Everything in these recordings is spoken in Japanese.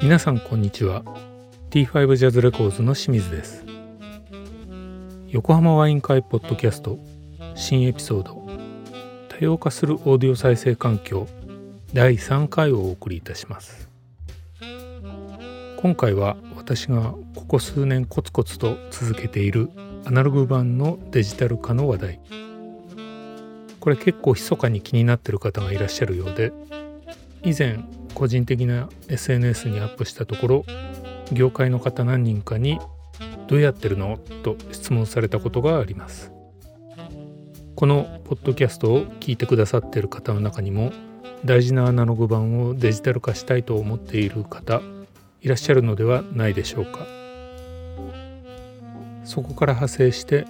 皆さんこんにちは。T5 ジャズレコーズの清水です。横浜ワイン会ポッドキャスト新エピソード。多様化するオーディオ再生環境。第3回をお送りいたします。今回は私がここ数年コツコツと続けているアナログ版のデジタル化の話題。これ結構密かに気になってる方がいらっしゃるようで以前個人的な SNS にアップしたところ業界の方何人かに「どうやってるの?」と質問されたことがあります。このポッドキャストを聞いてくださっている方の中にも大事なアナログ版をデジタル化したいと思っている方いらっしゃるのではないでしょうか。そこから派生して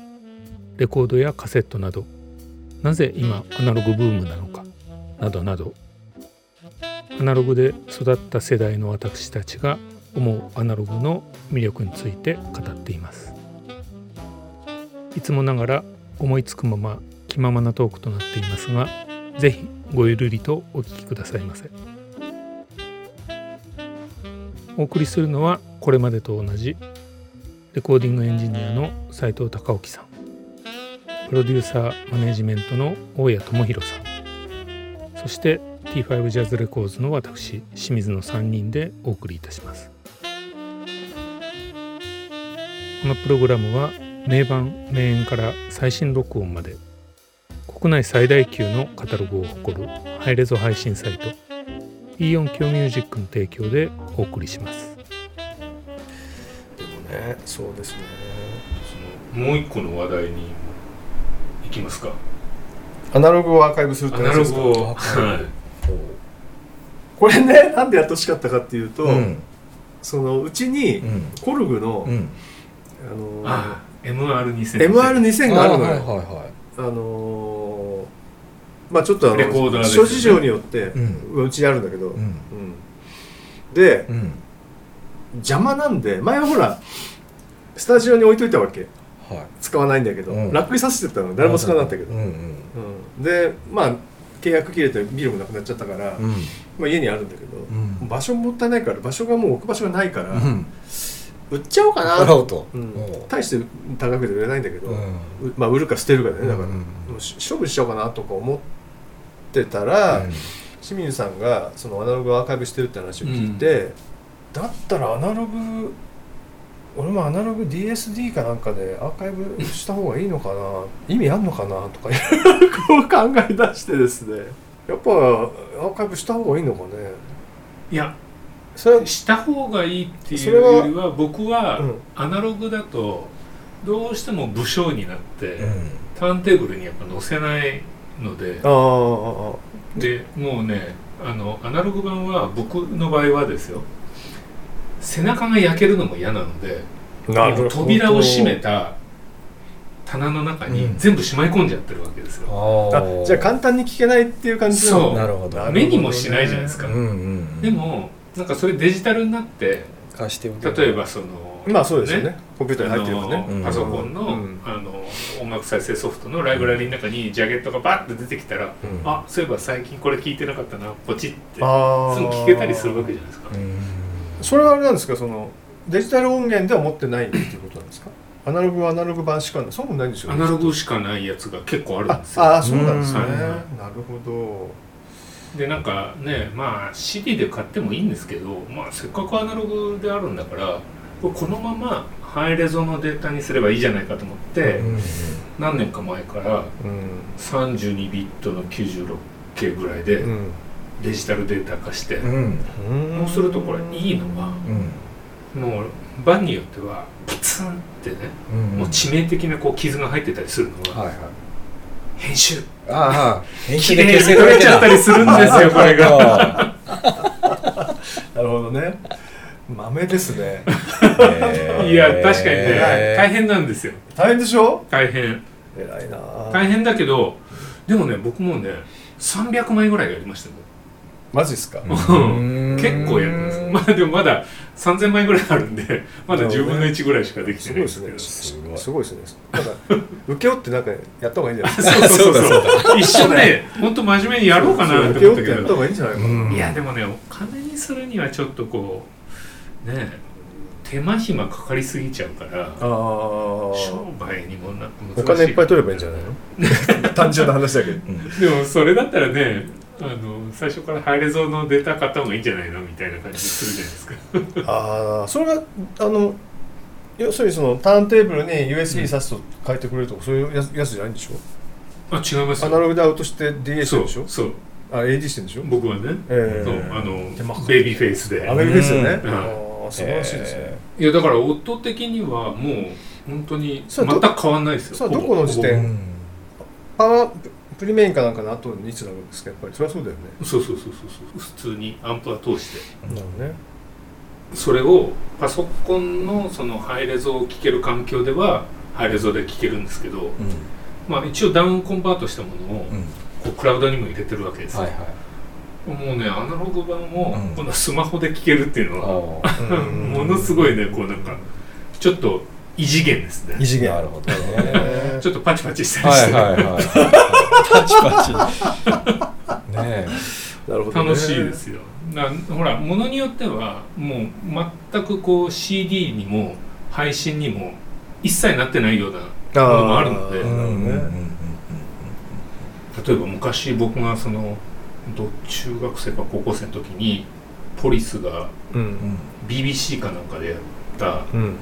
レコードやカセットなどなぜ今アナログブームなのかなどなどアナログで育った世代の私たちが思うアナログの魅力について語っています。いつもながら思いつくまま気ままなトークとなっていますが是非ごゆるりとお聞きくださいませ。お送りするのはこれまでと同じレコーディングエンジニアの斉藤隆興さん。プロデューサーマネジメントの大谷智弘さん。そして T5 ジャズレコーズの私清水の3人でお送りいたします。このプログラムは名盤名演から最新録音まで国内最大級のカタログを誇るハイレゾ配信サイト E 音響ミュージックの提供でお送りします。でもねそうですね。もう一個の話題に行きますか。アナログをアーカイブするってアナロですかグを、はい、これねなんでやってほしかったかっていうと、うん。そのうちにうん。コルグの、うん。あのあ MR2000 MR2000 があるのよ、はいはいはあのーまあちょっとあの諸事情によって、ううちにあるんだけど、でうん。邪魔なんで前はほらスタジオに置いといたわけ。はい。使わないんだけど、うん。ラックにさせてたの。誰も使わなかったけど、でまあ契約切れてビルもなくなっちゃったから、うん。まあ、家にあるんだけど、うん。場所もったいないから場所がもう置く場所がないから、うん。売っちゃおうかな。大して高くて売れないんだけど、まあ売るか捨てるかだねだから、処分しちゃおうかなとか思ってたら、清水さんがそのアナログをアーカイブしてるって話を聞いて、だったらアナログ俺もアナログ DSD かなんかでアーカイブした方がいいのかな意味あんのかなとかいろいろこう考え出してですね。やっぱアーカイブした方がいいのかね。いやそれはした方がいいっていうよりは僕はうん。アナログだとどうしても武将になって、うん。ターンテーブルにやっぱ載せないのであああでもうねあのアナログ版は僕の場合はですよ背中が焼けるのも嫌なのであなるほど。もう扉を閉めた棚の中にうん。全部しまい込んじゃってるわけですよ、ああじゃあ簡単に聞けないっていう感じそう。なるほど。目にもしないじゃないですか、うんうんでもなんかそれデジタルになって貸して例えばそのまあそうですよね。コンピューターに入ってればあねパソコンの,、うん。あの音楽再生ソフトのライブラリの中にジャケットがバッて出てきたら、うん。あそういえば最近これ聞いてなかったなポチって。すぐ聞けたりするわけじゃないですか、うん。それはあれなんですかそのデジタル音源では持ってないっていうことなんですか？アナログはアナログ版しかない。そうもないんですよアナログしかないやつが結構あるんあですよ。あーそうなんですね。うん。なるほど。でなんかねまあ CD で買ってもいいんですけど、まあ、せっかくアナログであるんだからこのままハイレゾのデータにすればいいじゃないかと思って、うん。何年か前からうん32ビットの 96K ぐらいでうん。デジタルデータ化して、うん。そうするとこれいいのがうん。もう版によってはプツンってね、うん。もう致命的なこう傷が入ってたりするのははいはい。編集。ああ編綺集で取れちゃったりするんですよ これが。が。なるほどね豆ですね。いや確かにね。大変なんですよ。大変でしょ？大変。偉いな。大変だけどでもね僕もね300枚ぐらいやりましたよ。マジですか？うん。結構やってます。まあでもまだ3000枚ぐらいあるんでまだ10分の1ぐらいしかできてないすごいでですすけどね。すごい。すごいですね。なんか請け負ってなんかやった方がいいんじゃない？ですかそうそう。そうそう一瞬ね本当真面目にやろうかなって思ったけど。負ってやった方がいいやでもねお金にするにはちょっとこうねえ手間暇かかりすぎちゃうからああ商売にもなお金いっぱい取ればいいんじゃないの？単純な話だけど。でもそれだったらねあの最初からハイレゾのデータ買った方がいいんじゃないの？みたいな感じするじゃないですか。ああそれがあの要するにそのターンテーブルに USB 挿すと書いてくれるとかそういうやつやつじゃないんでしょ？あ違いますアナログでアウトして DA してそうるでしょ？そうあ AD してるんでしょ？僕はね、ええそうあのベイビーフェイスで。アメリカですよね、うん。ああ素晴らしいですね、いやだから夫的にはもう本当に全く変わんないですよ。それどこの時点？パワーププリメインかなんかの後にいつなるんですか？やっぱりそれはそうだよね。そうそうそうそうそう。普通にアンプは通して。なるほどね。それをパソコンのそのハイレゾを聞ける環境ではハイレゾで聞けるんですけど、まあ、一応ダウンコンバートしたものをこうクラウドにも入れてるわけですよ、はいはいもうねアナログ版をうん。このスマホで聞けるっていうのは、あ ものすごいねこうなんかちょっと異次元ですね。異次元。なるほどね。ね ちょっとパチパチしたりして、はいはいはい。パチパチ。ねなるほどね。楽しいですよ。なほらものによってはもう全くこう CD にも配信にも一切なってないようなものもあるので。えなるほどね例えば昔僕がそのど中学生か高校生の時にポリスがうん、BBC かなんかでやったうん、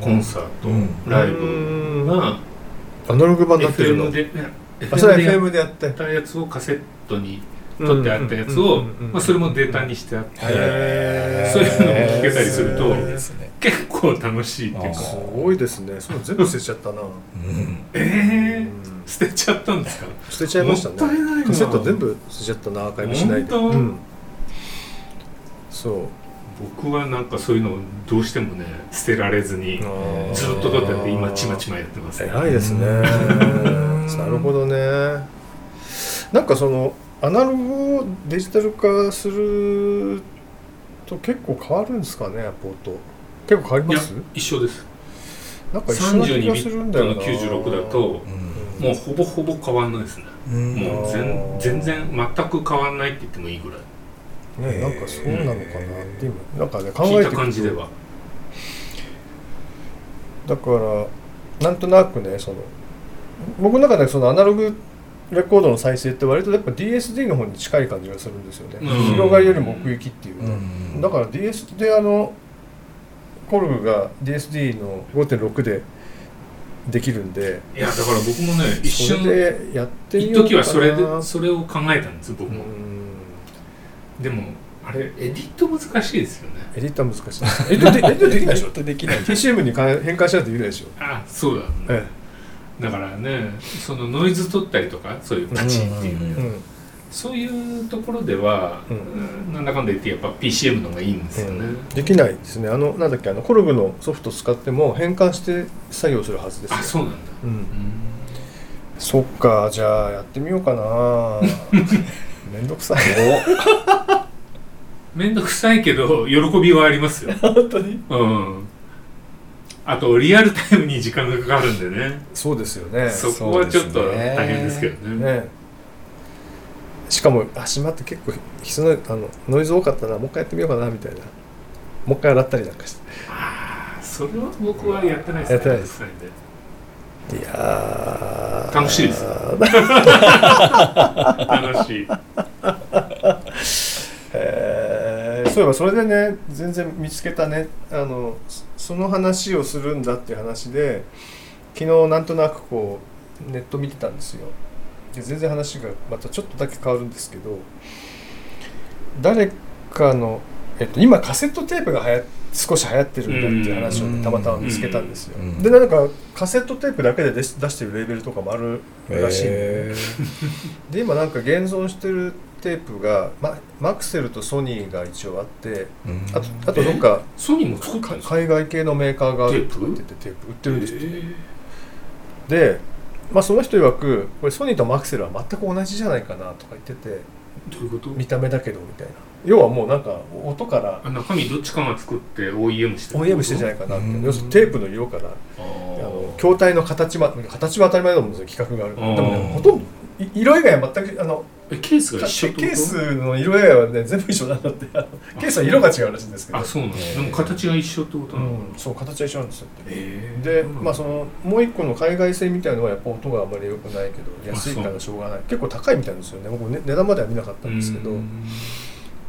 コンサート、うん。ライブがアナログ版になってるの？FM で、ね、あそれは FM でやったやつをカセットに取ってあったやつを、まあ、それもデータにしてあって、そういうのも聞けたりすると結構楽しいっていうか。あすごいですね。それ全部捨てちゃったな、うん。えー捨てちゃったんですか？捨てちゃいましたね。カセット全部捨てちゃったなアーカイブしないで。うん、そう。僕はなんかそういうのをどうしてもね捨てられずにー。ずっと取って今ちまちまやってますね。偉いですね。うん。なるほどね。なんかそのアナログをデジタル化すると結構変わるんですかねアポート。結構変わります？一緒です。なんか一緒な気32がビするんだよな。ットの96だともうほぼほぼ変わんないですね。うん。もう全全然全く変わんないって言ってもいいぐらい。ね、なんかそうなのかなって今。なんかね考えてくると。感じでは。だからなんとなくねその僕の中でそのアナログレコードの再生って割とやっぱ DSD の方に近い感じがするんですよね、うん。広がりよりも奥行きっていう。か、うん。だから DS であのコルグが DSD の5.6でできるんで。いやだから僕もね一瞬でやってみ一ようかな。時はそれでそれを考えたんです僕うもん。でもあれエディット難しいですよね。エディットは難しい。エディットエディットできない。でしょできない TCM に変換しないとできないでしょ。あそうだ。えだからねそのノイズ取ったりとかそういうパチっていう、うんえうんそういうところでは、うん。うんなんだかんだ言ってやっぱ PCM の方がいいんですよね、できないですね。あのなんだっけあのコルグのソフト使っても変換して作業するはずですよ。あそうなんだ、うん。うん。そっかじゃあやってみようかな。めんどくさい。めんどくさいけど喜びはありますよ、本当に？うん、あとリアルタイムに時間がかかるんでね。そうですよね。そこはちょっと大変ですけどね。ねしかもあしまって結構人のあのノイズ多かったなもう一回やってみようかなみたいな。もう一回洗ったりなんかして。ああそれは僕はやってないですねやってないです。いやー。楽しいです。楽しい。えー。そういえばそれでね全然見つけたね。あのそその話をするんだっていう話で昨日なんとなくこうネット見てたんですよで全然話がまたちょっとだけ変わるんですけど誰かの、えっと、今カセットテープがはや少し流行ってるんだっていう話をね、うん。たまたま見つけたんですよ、うん。でなんかカセットテープだけで出し出してるレーベルとかもあるらしいんで、へで今なんか現存してるテープが、ま、マクセルとソニーが一応あってーあとあとどっかソニーも海外系のメーカーがあるとか言っててテープ売ってるんですって、で、まあ、その人曰くこれソニーとマクセルは全く同じじゃないかなとか言っててどういうこと？見た目だけどみたいな。要はもうなんか音からあ中身どっちかが作って OEM して OEM してんじゃないかなって。うん。要するにテープの色からあの筐体の形は形は当たり前だと思うんですよ企画があるでもねうんほとんどい色以外は全くあのえケースが一緒ケースの色以外はね全部一緒なんだって。ケースは色が違うらしいんですけど。あそうなでも形が一緒ってことうなの、んそう形は一緒なんですよ。でまあそのもう一個の海外製みたいのはやっぱ音があんまり良くないけど安いからしょうがない。結構高いみたいですよね。僕ね値段までは見なかったんですけど。うん。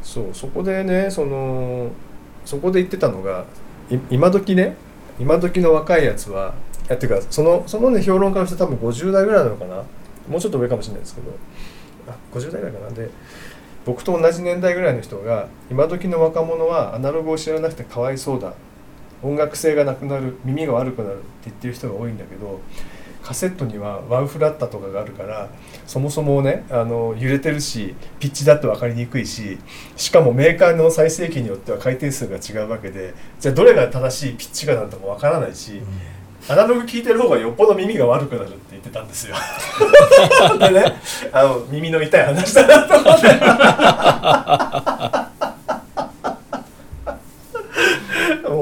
そうそこでねそのそこで言ってたのがい今時ね今時の若いやつはいやっていうかそのそのね評論家の人多分50代ぐらいなのかな。もうちょっと上かもしれないですけどあ50代ぐらいかな。で僕と同じ年代ぐらいの人が今時の若者はアナログを知らなくてかわいそうだ。音楽性がなくなる耳が悪くなるって言ってる人が多いんだけどカセットにはワウフラッタとかがあるからそもそもねあの揺れてるしピッチだって分かりにくいししかもメーカーの再生機によっては回転数が違うわけでじゃあどれが正しいピッチかなんても分からないしアナログ聞いてる方がよっぽど耳が悪くなるって言ってたんですよ。でねあの耳の痛い話だなと思って。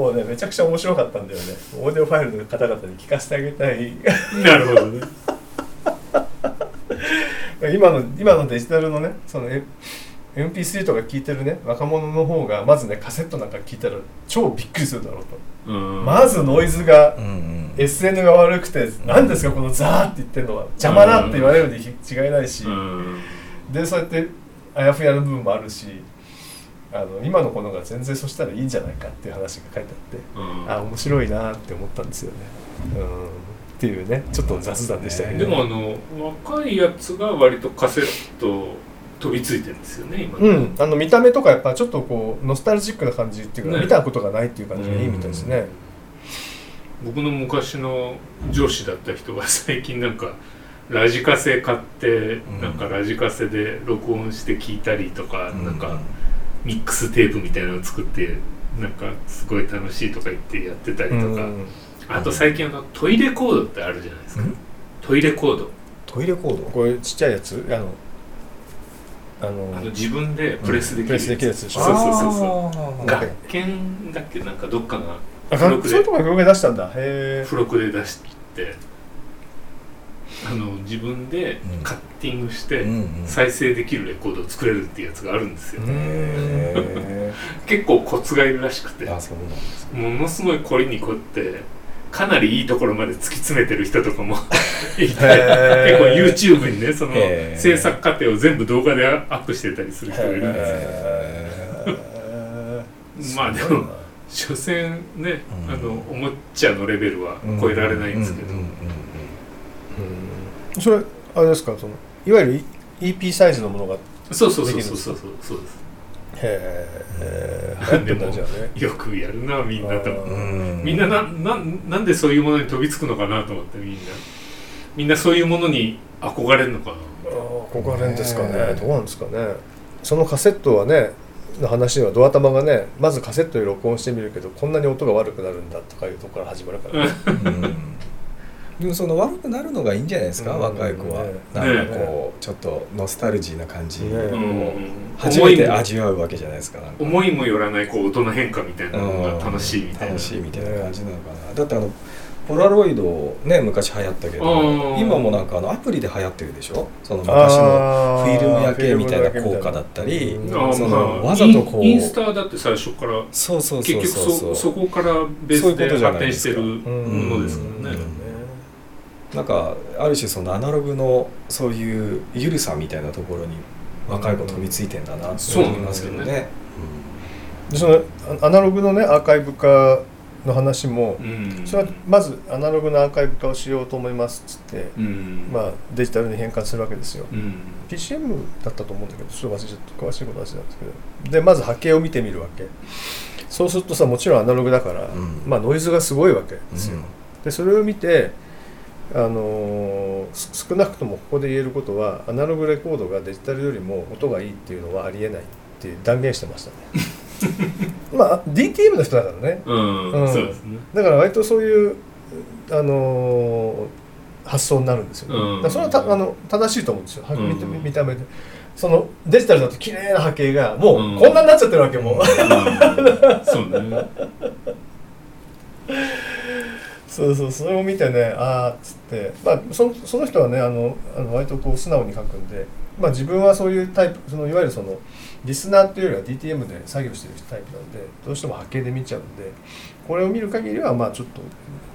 もうねめちゃくちゃ面白かったんだよねオーディオファイルの方々に聞かせてあげたいなるほどね 今の今のデジタルのねその MP3 とか聞いてるね若者の方がまずねカセットなんか聞いたら超びっくりするだろうと、うん。まずノイズがうんうん。SN が悪くて何ですかこのザーって言ってるのは邪魔だって言われるに違いないし、うん。でそうやってあやふやな部分もあるしあの今の子のが全然そしたらいいんじゃないかっていう話が書いてあってうん。あ面白いなって思ったんですよね。うん。っていうねちょっと雑談でしたけど、でもあの若いやつが割とカセット飛びついてるんですよね今。うん、あの見た目とかやっぱちょっとこうノスタルジックな感じっていうか、ね。見たことがないっていう感じがいいみたいですね。僕の昔の上司だった人が最近なんかラジカセ買って、ん。なんかラジカセで録音して聞いたりとか、うん。なんかミックステープみたいなのを作ってなんかすごい楽しいとか言ってやってたりとか、うん。あと最近あのトイレコードってあるじゃないですか、うん。トイレコード。トイレコード？これちっちゃいやつ？あのあのあの自分でプレスできるプレスできるやつでしょ。そうそうそうそう。学研だっけ？なんかどっかがあ付録でそういうとこが表現出したんだ。へ付録で出してあの自分でカッティングして、うんうん。再生できるレコードを作れるっていうやつがあるんですよ、えへ 結構コツがいるらしくて。ーあそうなんですものすごい凝りに凝ってかなりいいところまで突き詰めてる人とかも いて結構 YouTube にねその制作過程を全部動画でアップしてたりする人がいるんですよ。へー。まあでも所詮ね、うん。あのおもちゃのレベルは超えられないんですけど、それあれですか？そのいわゆる EP サイズのものがへそうそうそうそうそうそう。そうですえ流行ってんだじゃあねよくやるなみんなと。みんななななんでそういうものに飛びつくのかなと思ってみんな。みんなそういうものに憧れるのかな。憧れんですかね。ねどうなんですかね。そのカセットはねの話はドア玉がねまずカセットで録音してみるけどこんなに音が悪くなるんだとかいうところから始まるから、ね、うんでもその悪くなるのがいいんじゃないですか、うん。若い子は、ね。なんかこうちょっとノスタルジーな感じ。ね。をうん初めて思いも。味わうわけじゃないですか思いもよらないこう音の変化みたいなのが楽しいみたいな。楽しいみたいな感じなのかな、だってあのポラロイドね昔流行ったけどうん。今もなんかあのアプリで流行ってるでしょ？その昔のあフィルム焼けみたいな効果だったりそまあのわざとこうインスタだって最初からそうそう結そう局そそう。そこからベースでそういうことじゃな発展してるものですかなんかある種そのアナログのそういう緩さみたいなところに若い子飛びついてんだなって思いますけどね。でそのアアナログのねアーカイブ化の話もうん。それはまずアナログのアーカイブ化をしようと思いますっつって、うん。まあ、デジタルに変換するわけですよ。うん。PCM だったと思うんだけどちょっと忘れちゃった詳しいことは忘れたんですけど。でまず波形を見てみるわけ。そうするとさもちろんアナログだから、うん。まあノイズがすごいわけですよ、うん。でそれを見てあの少なくともここで言えることはアナログレコードがデジタルよりも音がいいっていうのはありえないって断言してましたね。まあ DTM の人だからね。うんうん。そうですね。だから割とそういうあのー発想になるんですよね、うん。だからそれはたあの正しいと思うんですよ、見て見た目で。そのデジタルだと綺麗な波形がもうこんなになっちゃってるわけも。う、うん。そうね そうそうそれを見てねああっつって、まあ、そのその人はねあのあの割とこう素直に書くんで、まあ、自分はそういうタイプそのいわゆるそのリスナーっていうよりは DTM で作業してるタイプなんでどうしても波形で見ちゃうんでこれを見る限りはまあちょっと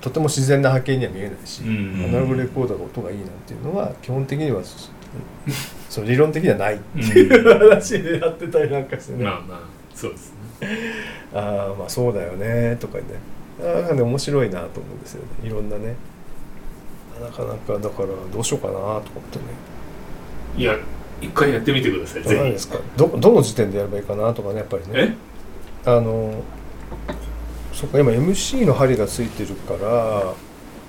とても自然な波形には見えないし、うんアナログレコーダーが音がいいなんていうのは基本的にはそ その理論的にはない。っていう話でやってたりなんかしてね、まあまあそうですね。ああまあそうだよねとかねなんかね面白いなと思うんですよね。いろんなね。なかなかだからどうしようかなと思ってね。いや一回やってみてくださいぜ何ですか？どどの時点でやればいいかなとかねやっぱりひね。え？あのそっか今 MC の針がついてるから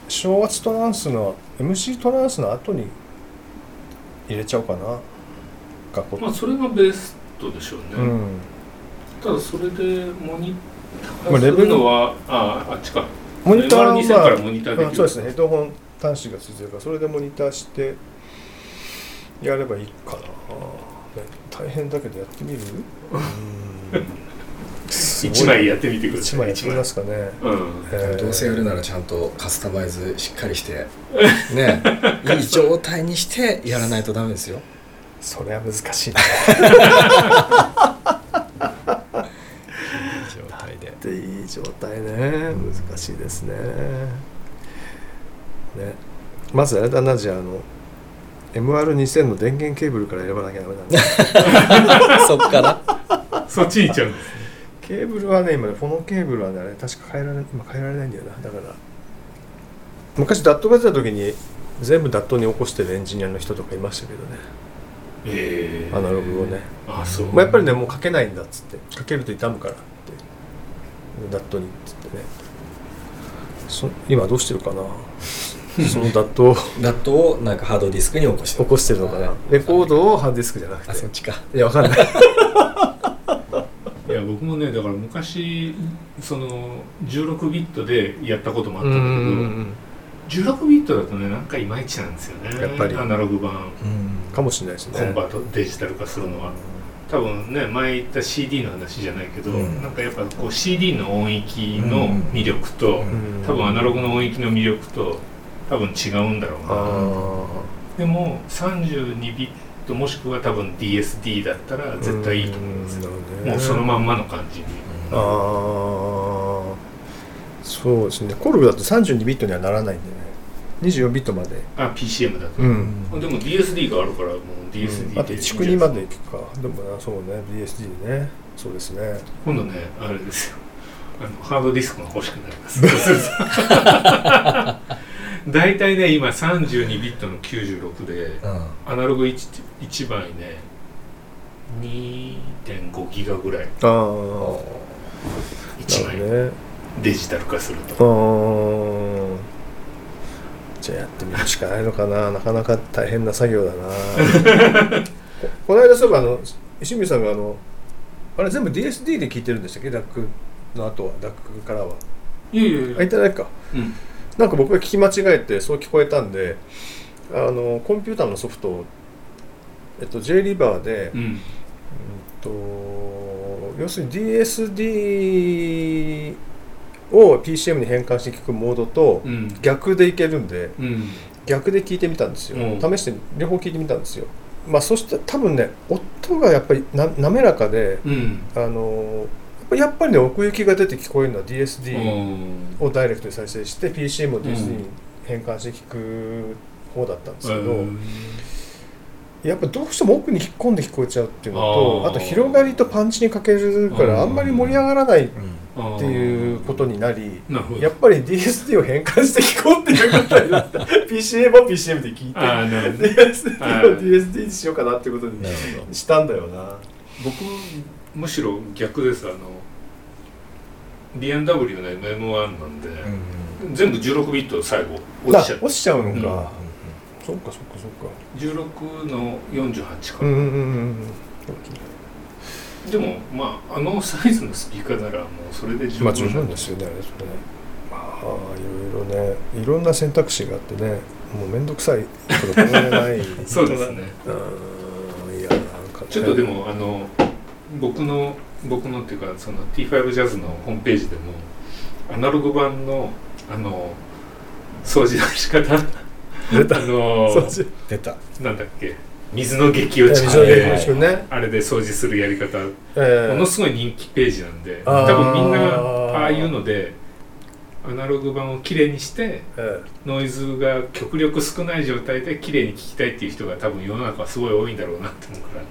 小圧トランスの MC トランスの後に入れちゃおうかな。学校。まあそれがベストでしょうね、うん。ただそれでモニタまあレベルはあああっちか。モニターは、MR2000 からモニターできる。あそうですね。ヘッドホン端子がついてるからそれでモニターしてやればいいかな、ね大変だけどやってみる？一枚やってみてください。一枚やってみますかね、うん。えー。どうせやるならちゃんとカスタマイズしっかりして ねいい状態にしてやらないとダメですよ。それは難しいな いい状態でっていい状態ね。難しいですね。ね。まずあれだなじゃああの MR2000 の電源ケーブルから選ばなきゃダメなんだ。そっから？そっちに行っちゃうんですケーブルはね今ねフォノケーブルはねあれ確か変えられ今変えられないんだよな。だから昔ダットが出た時に全部ダットに起こしてるエンジニアの人とかいましたけどね。ええアナログをね、あそう。まあ、やっぱりねもう書けないんだっつって。書けると傷むからダットにっつってね。そ今どうしてるかな？そのダットを。ダットをなんかハードディスクに起こして起こしてるのかな？レコードをハードディスクじゃなくあそってちか。いやわかんない。いや僕もねだから昔その16ビットでやったこともあったんだけど16ビットだとねなんかいまいちなんですよね。やっぱり。アナログ版。うん。かもしれないですね。コンバートデジタル化するのは多分ね前言った CD の話じゃないけど、うん。なんかやっぱこう CD の音域の魅力と、うん。うん多分アナログの音域の魅力と多分違うんだろうな、あでも32ビットもしくは多分 DSD だったらあ絶対いいと思うん。ですよ、もうそのまんまの感じに、ああそうですね。コルグだと32ビットにはならないんでね24ビットまで。あ PCM だと、うん。でも DSD があるからもう DSD であと1区2までいくか。でもなそうね。DSD ね。そうですね。今度ねあれですよ。あのハードディスクが欲しくなります。大体ね今32ビットの96でうん。アナログ 1, 1枚ね2.5ギガぐらい。ああ1枚。ね。デジタル化するあとーじゃあやってみるしかないのかな。なかなか大変な作業だな。こ この間そういえばあの石見さんがあのあれ全部 DSD で聞いてるんでしたっけ？ダックの後は。ダックからは。いやいやいやあいただいか。うん。なんか僕が聞き間違えてそう聞こえたんであのコンピューターのソフトを、えっと、J リバーで、うん。うんと要するに DSD を PCM に変換して聞くモードとうん。逆でいけるんでうん。逆で聞いてみたんですよ、うん。試して両方聞いてみたんですよ。まあそして多分ね音がやっぱりな滑らかでうん。あのやっぱりね奥行きが出て聞こえるのはう DSD ん。をダイレクトに再生して PCM を DSD うん。に変換して聞く方だったんですけど、うん。やっぱどうしても奥に引っ込んで聞こえちゃうっていうのとあと広がりとパンチに欠けるからあんまり盛り上がらないっうんていうことになりやっぱり DSD を変換して聞こうっていうことになった PCM を PCM で聞いて DSD を DSD にしようかなっていうことにしたんだよな。僕むしろ逆ですあの B&W の MM1 なんで、うん全部16ビット最後落ちちゃあって落ちちゃうのうん。か、そっかそっかそっか。16の48か。うんら、うんうんうんでもまああのサイズのスピーカーならもうそれで十分。まあ十分ですよねあれそれね。まあいろいろねいろんな選択肢があってねもう面倒くさいこと考えない。そうですね。うんいやちょっとでも、あの僕の僕のっていうかその T5 ジャズのホームページでもアナログ版のあの掃除の仕方。出た。あの出た。なんだっけ水の激落ち水の激で落ちね。あれで掃除するやり方。ええ。ものすごい人気ページなんで多分みんなああいうのでアナログ版をきれいにしてえノイズが極力少ない状態できれいに聞きたいっていう人が多分世の中はすごい多いんだろうなって思うから、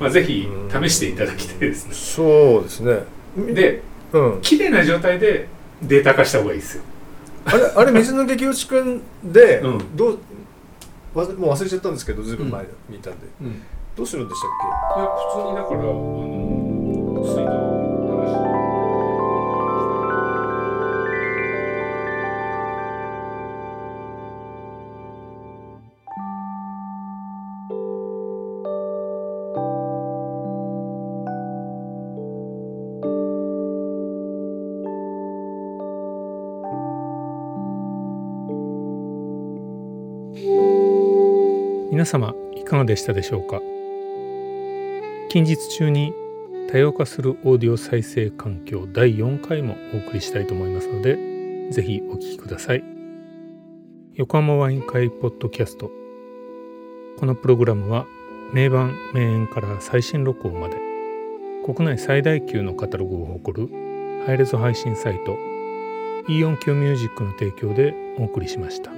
まあ、ぜひ試していただきたいですね。えそうですね。でうん。綺麗な状態でデータ化した方がいいですよ。あれあれ水の激落ちくんで、うん。どうわもう忘れちゃったんですけどずいぶん前に見たんで、うん、いやどうするんでしたっ普通にだからあの水道皆様いかがでしたでしょうか？近日中に多様化するオーディオ再生環境第4回もお送りしたいと思いますのでぜひお聞きください。横浜ワイン会ポッドキャスト。このプログラムは名盤名演から最新録音まで国内最大級のカタログを誇るハイレゾ配信サイト E 音響ミュージックの提供でお送りしました。